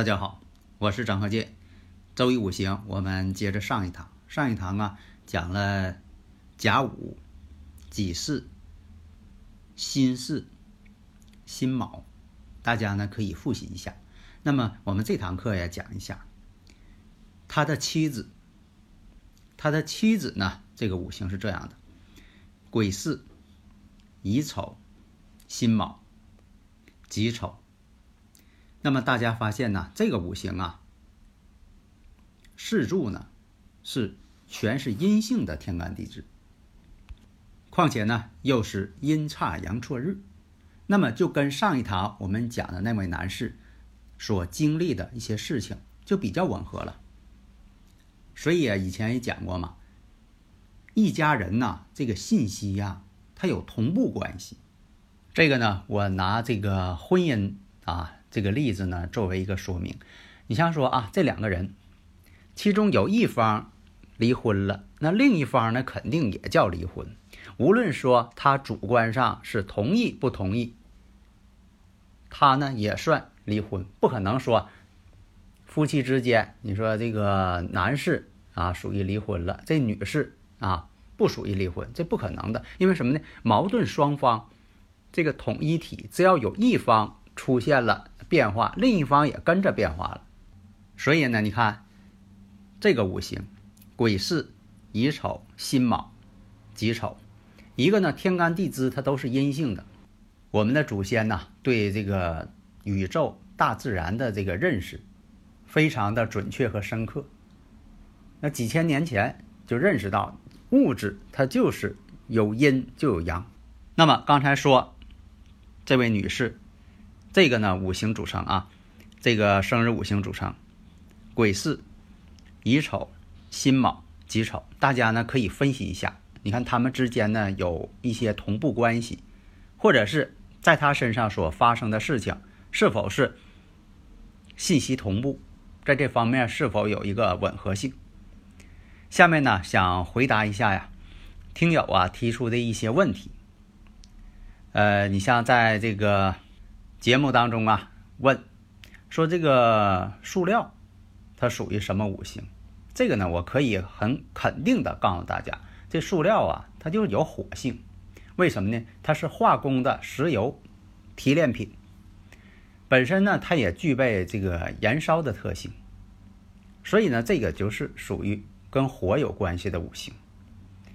大家好，我是张鹤剑。周易五行，我们接着上一堂。上一堂啊，讲了甲午、己巳、辛巳、辛卯，大家呢可以复习一下。那么我们这堂课呀，讲一下他的妻子。他的妻子呢，这个五行是这样的：癸巳、乙丑、辛卯、己丑。那么大家发现呢，这个五行啊，四柱呢是全是阴性的天干地支，况且呢又是阴差阳错日，那么就跟上一堂我们讲的那位男士所经历的一些事情就比较吻合了。所以啊，以前也讲过嘛，一家人呐，这个信息呀，它有同步关系。这个呢，我拿这个婚姻啊。这个例子呢，作为一个说明，你像说啊，这两个人，其中有一方离婚了，那另一方呢，肯定也叫离婚。无论说他主观上是同意不同意，他呢也算离婚。不可能说夫妻之间，你说这个男士啊属于离婚了，这女士啊不属于离婚，这不可能的。因为什么呢？矛盾双方这个统一体，只要有一方出现了。变化，另一方也跟着变化了，所以呢，你看这个五行，癸巳、乙丑、辛卯、己丑，一个呢天干地支它都是阴性的。我们的祖先呢对这个宇宙大自然的这个认识非常的准确和深刻。那几千年前就认识到物质它就是有阴就有阳。那么刚才说这位女士。这个呢，五行组成啊，这个生日五行组成，癸巳、乙丑、辛卯、己丑，大家呢可以分析一下，你看他们之间呢有一些同步关系，或者是在他身上所发生的事情是否是信息同步，在这方面是否有一个吻合性？下面呢想回答一下呀，听友啊提出的一些问题，呃，你像在这个。节目当中啊，问说这个塑料它属于什么五行？这个呢，我可以很肯定的告诉大家，这塑料啊，它就有火性。为什么呢？它是化工的石油提炼品，本身呢，它也具备这个燃烧的特性，所以呢，这个就是属于跟火有关系的五行。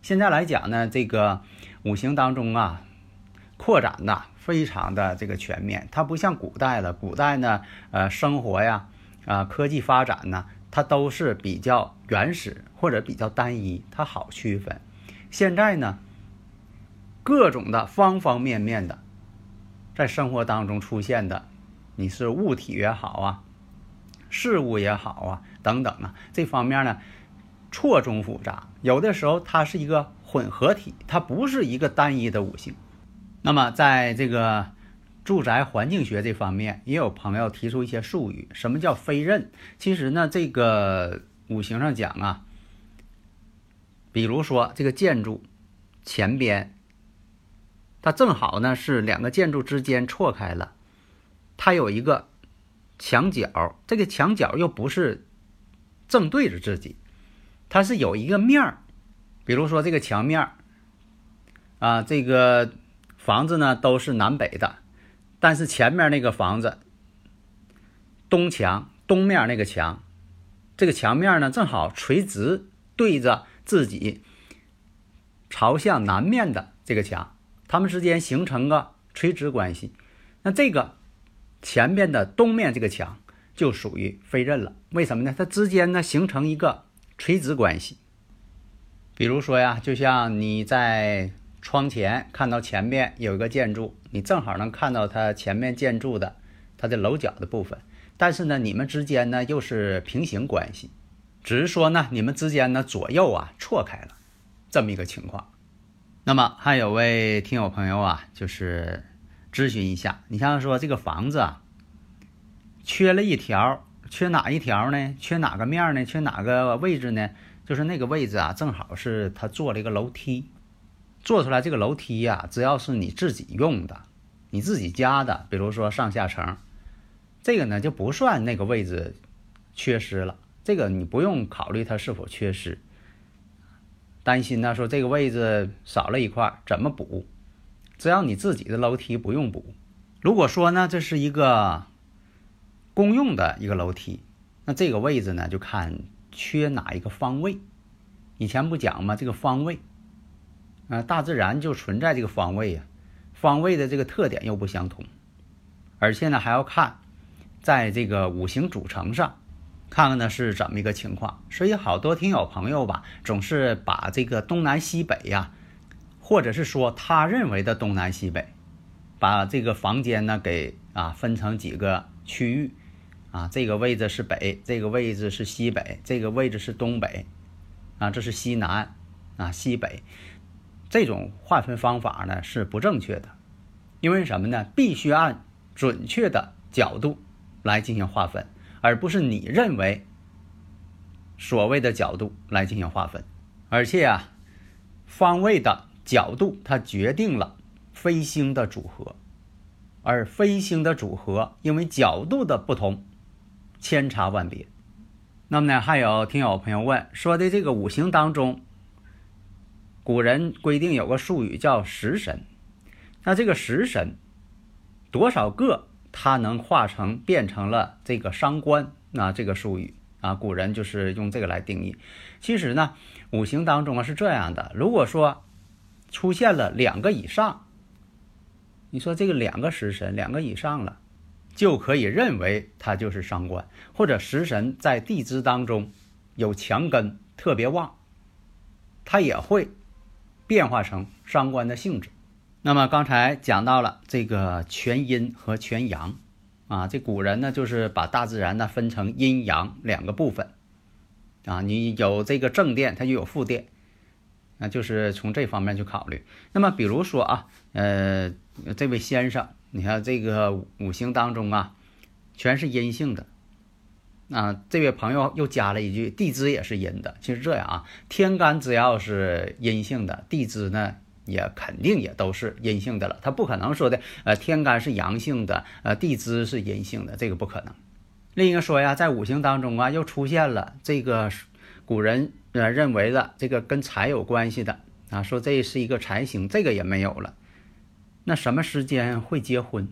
现在来讲呢，这个五行当中啊，扩展的。非常的这个全面，它不像古代了。古代呢，呃，生活呀，啊，科技发展呢，它都是比较原始或者比较单一，它好区分。现在呢，各种的方方面面的，在生活当中出现的，你是物体也好啊，事物也好啊，等等啊，这方面呢，错综复杂。有的时候它是一个混合体，它不是一个单一的五行。那么，在这个住宅环境学这方面，也有朋友提出一些术语。什么叫飞刃？其实呢，这个五行上讲啊，比如说这个建筑前边，它正好呢是两个建筑之间错开了，它有一个墙角，这个墙角又不是正对着自己，它是有一个面儿，比如说这个墙面啊，这个。房子呢都是南北的，但是前面那个房子东墙东面那个墙，这个墙面呢正好垂直对着自己朝向南面的这个墙，它们之间形成个垂直关系。那这个前边的东面这个墙就属于飞刃了。为什么呢？它之间呢形成一个垂直关系。比如说呀，就像你在窗前看到前面有一个建筑，你正好能看到它前面建筑的它的楼角的部分，但是呢，你们之间呢又是平行关系，只是说呢，你们之间呢左右啊错开了，这么一个情况。那么还有位听友朋友啊，就是咨询一下，你像说这个房子啊，缺了一条，缺哪一条呢？缺哪个面呢？缺哪个位置呢？就是那个位置啊，正好是他做了一个楼梯，做出来这个楼梯呀，只要是你自己用的，你自己家的，比如说上下层，这个呢就不算那个位置缺失了，这个你不用考虑它是否缺失。担心呢，说这个位置少了一块，怎么补？只要你自己的楼梯不用补。如果说呢，这是一个公用的一个楼梯，那这个位置呢，就看缺哪一个方位。以前不讲吗？这个方位，啊，大自然就存在这个方位呀，方位的这个特点又不相同，而且呢，还要看在这个五行组成上。看看呢是怎么一个情况，所以好多听友朋友吧，总是把这个东南西北呀，或者是说他认为的东南西北，把这个房间呢给啊分成几个区域，啊这个位置是北，这个位置是西北，这个位置是东北，啊这是西南，啊西北，这种划分方法呢是不正确的，因为什么呢？必须按准确的角度来进行划分。而不是你认为所谓的角度来进行划分，而且啊，方位的角度它决定了飞星的组合，而飞星的组合因为角度的不同，千差万别。那么呢，还有听友朋友问说的这个五行当中，古人规定有个术语叫食神，那这个食神多少个？它能化成变成了这个伤官，那这个术语啊，古人就是用这个来定义。其实呢，五行当中啊是这样的：如果说出现了两个以上，你说这个两个食神两个以上了，就可以认为它就是伤官，或者食神在地支当中有强根特别旺，它也会变化成伤官的性质。那么刚才讲到了这个全阴和全阳，啊，这古人呢就是把大自然呢分成阴阳两个部分，啊，你有这个正电，它就有负电，那就是从这方面去考虑。那么比如说啊，呃，这位先生，你看这个五行当中啊，全是阴性的，啊，这位朋友又加了一句，地支也是阴的。其实这样啊，天干只要是阴性的，地支呢。也肯定也都是阴性的了，他不可能说的，呃，天干是阳性的，呃，地支是阴性的，这个不可能。另一个说呀，在五行当中啊，又出现了这个古人呃认为的这个跟财有关系的啊，说这是一个财星，这个也没有了。那什么时间会结婚？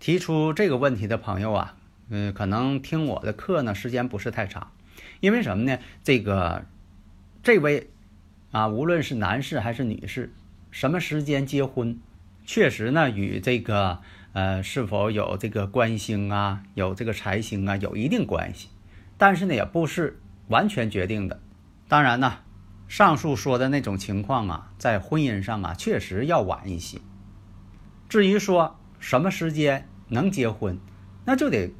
提出这个问题的朋友啊，嗯，可能听我的课呢时间不是太长，因为什么呢？这个这位啊，无论是男士还是女士。什么时间结婚，确实呢，与这个呃是否有这个官星啊，有这个财星啊，有一定关系。但是呢，也不是完全决定的。当然呢，上述说的那种情况啊，在婚姻上啊，确实要晚一些。至于说什么时间能结婚，那就得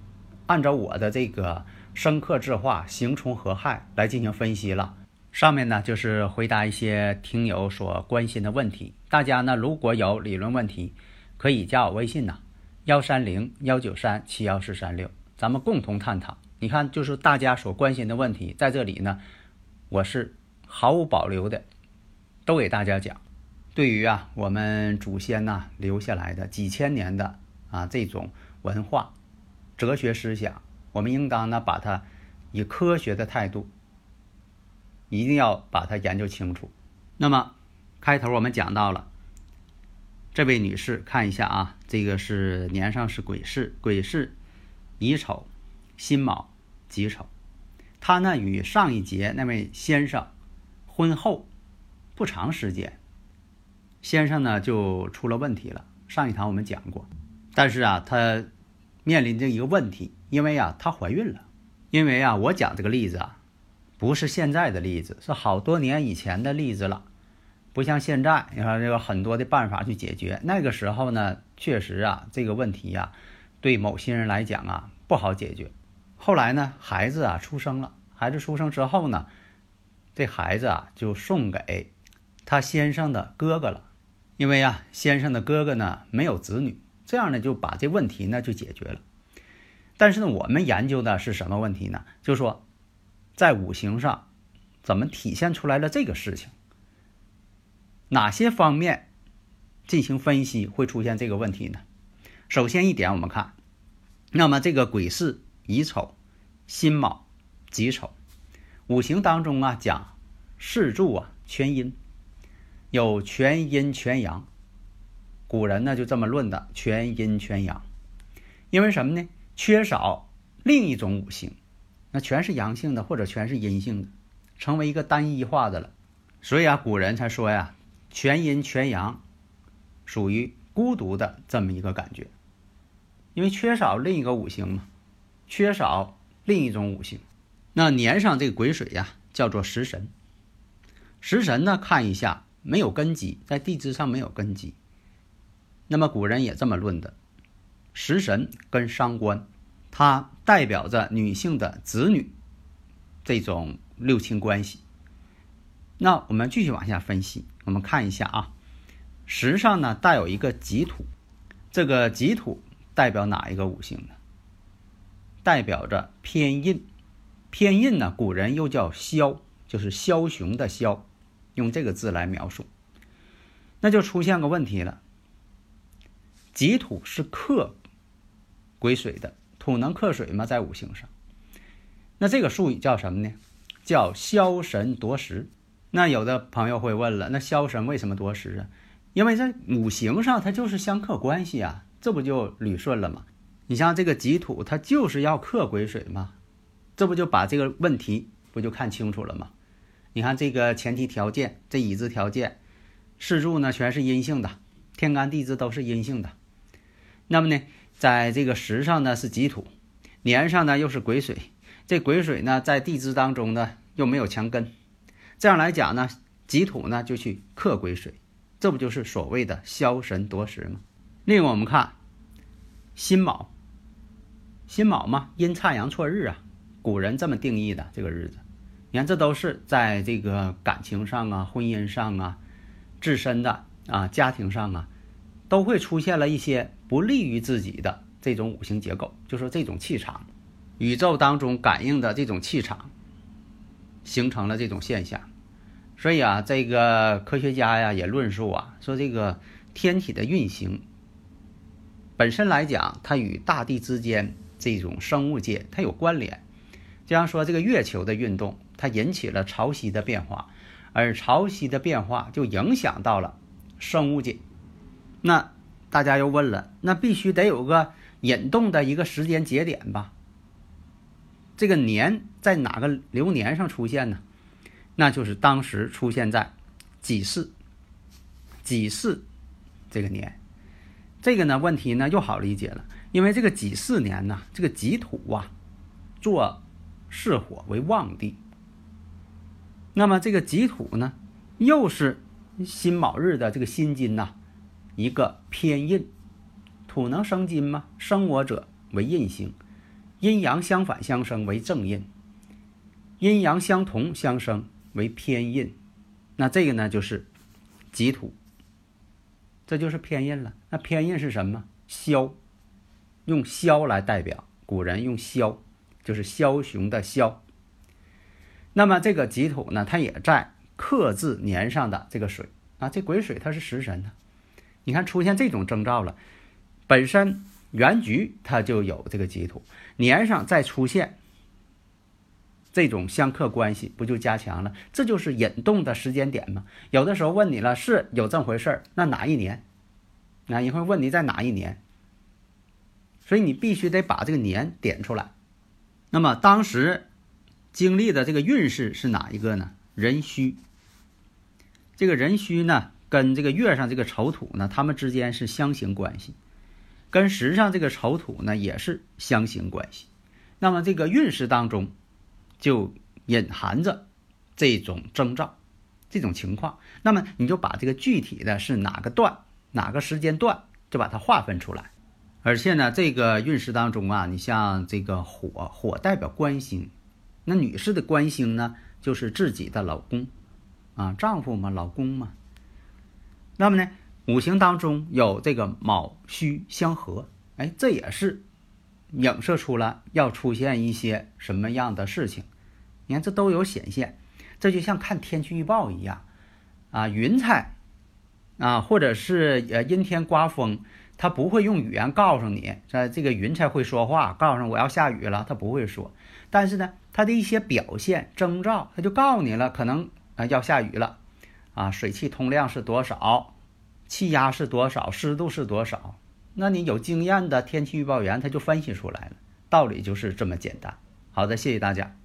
按照我的这个生克制化、刑冲合害来进行分析了。上面呢就是回答一些听友所关心的问题。大家呢如果有理论问题，可以加我微信呢，幺三零幺九三七幺四三六，咱们共同探讨。你看，就是大家所关心的问题，在这里呢，我是毫无保留的都给大家讲。对于啊我们祖先呐留下来的几千年的啊这种文化、哲学思想，我们应当呢把它以科学的态度。一定要把它研究清楚。那么，开头我们讲到了这位女士，看一下啊，这个是年上是癸巳，癸巳乙丑辛卯己丑。她呢与上一节那位先生婚后不长时间，先生呢就出了问题了。上一堂我们讲过，但是啊，她面临着一个问题，因为啊她怀孕了。因为啊，我讲这个例子啊。不是现在的例子，是好多年以前的例子了。不像现在，你看这个很多的办法去解决。那个时候呢，确实啊，这个问题呀，对某些人来讲啊不好解决。后来呢，孩子啊出生了，孩子出生之后呢，这孩子啊就送给他先生的哥哥了，因为啊先生的哥哥呢没有子女，这样呢就把这问题呢就解决了。但是呢，我们研究的是什么问题呢？就是说，在五行上怎么体现出来了这个事情？哪些方面进行分析会出现这个问题呢？首先一点，我们看，那么这个癸巳、乙丑、辛卯、己丑，五行当中啊讲四柱啊全阴，有全阴全阳。古人呢就这么论的，全阴全阳。因为什么呢？缺少另一种五行，那全是阳性的或者全是阴性的，成为一个单一化的了。所以啊，古人才说呀。全阴全阳，属于孤独的这么一个感觉，因为缺少另一个五行嘛，缺少另一种五行。那年上这个癸水呀，叫做食神。食神呢，看一下没有根基，在地支上没有根基。那么古人也这么论的，食神跟伤官，它代表着女性的子女这种六亲关系。那我们继续往下分析。我们看一下啊，时上呢带有一个己土，这个己土代表哪一个五行呢？代表着偏印。偏印呢，古人又叫枭，就是枭雄的枭，用这个字来描述。那就出现个问题了，己土是克癸水的，土能克水吗？在五行上，那这个术语叫什么呢？叫枭神夺食。那有的朋友会问了，那枭神为什么夺食啊？因为在五行上它就是相克关系啊，这不就捋顺了吗？你像这个己土，它就是要克癸水嘛，这不就把这个问题不就看清楚了吗？你看这个前提条件，这已知条件，四柱呢全是阴性的，天干地支都是阴性的。那么呢，在这个时上呢是己土，年上呢又是癸水，这癸水呢在地支当中呢又没有强根。这样来讲呢，己土呢就去克癸水，这不就是所谓的消神夺食吗？另外我们看辛卯，辛卯嘛，阴差阳错日啊，古人这么定义的这个日子。你看，这都是在这个感情上啊、婚姻上啊、自身的啊、家庭上啊，都会出现了一些不利于自己的这种五行结构，就说这种气场，宇宙当中感应的这种气场。形成了这种现象，所以啊，这个科学家呀也论述啊，说这个天体的运行本身来讲，它与大地之间这种生物界它有关联。就像说这个月球的运动，它引起了潮汐的变化，而潮汐的变化就影响到了生物界。那大家又问了，那必须得有个引动的一个时间节点吧？这个年在哪个流年上出现呢？那就是当时出现在己巳，己巳这个年。这个呢问题呢又好理解了，因为这个己巳年呢，这个己土啊，做巳火为旺地。那么这个己土呢，又是辛卯日的这个辛金呐，一个偏印。土能生金吗？生我者为印星。阴阳相反相生为正印，阴阳相同相生为偏印，那这个呢就是己土，这就是偏印了。那偏印是什么？枭，用枭来代表，古人用枭，就是枭雄的枭。那么这个己土呢，它也在克字年上的这个水啊，这癸水它是食神呢。你看出现这种征兆了，本身。原局它就有这个己土，年上再出现这种相克关系，不就加强了？这就是引动的时间点吗？有的时候问你了，是有这么回事儿，那哪一年？那你会问你在哪一年？所以你必须得把这个年点出来。那么当时经历的这个运势是哪一个呢？壬戌。这个壬戌呢，跟这个月上这个丑土呢，它们之间是相刑关系。跟时上这个丑土呢也是相刑关系，那么这个运势当中就隐含着这种征兆、这种情况。那么你就把这个具体的是哪个段、哪个时间段，就把它划分出来。而且呢，这个运势当中啊，你像这个火，火代表官星，那女士的官星呢，就是自己的老公，啊，丈夫嘛，老公嘛。那么呢，五行当中有这个卯戌相合，哎，这也是影射出了要出现一些什么样的事情。你看，这都有显现，这就像看天气预报一样，啊，云彩，啊，或者是呃阴天刮风。它不会用语言告诉你，在这个云彩会说话，告诉我要下雨了，它不会说。但是呢，它的一些表现征兆，它就告诉你了，可能啊要下雨了，啊水汽通量是多少，气压是多少，湿度是多少。那你有经验的天气预报员，他就分析出来了，道理就是这么简单。好的，谢谢大家。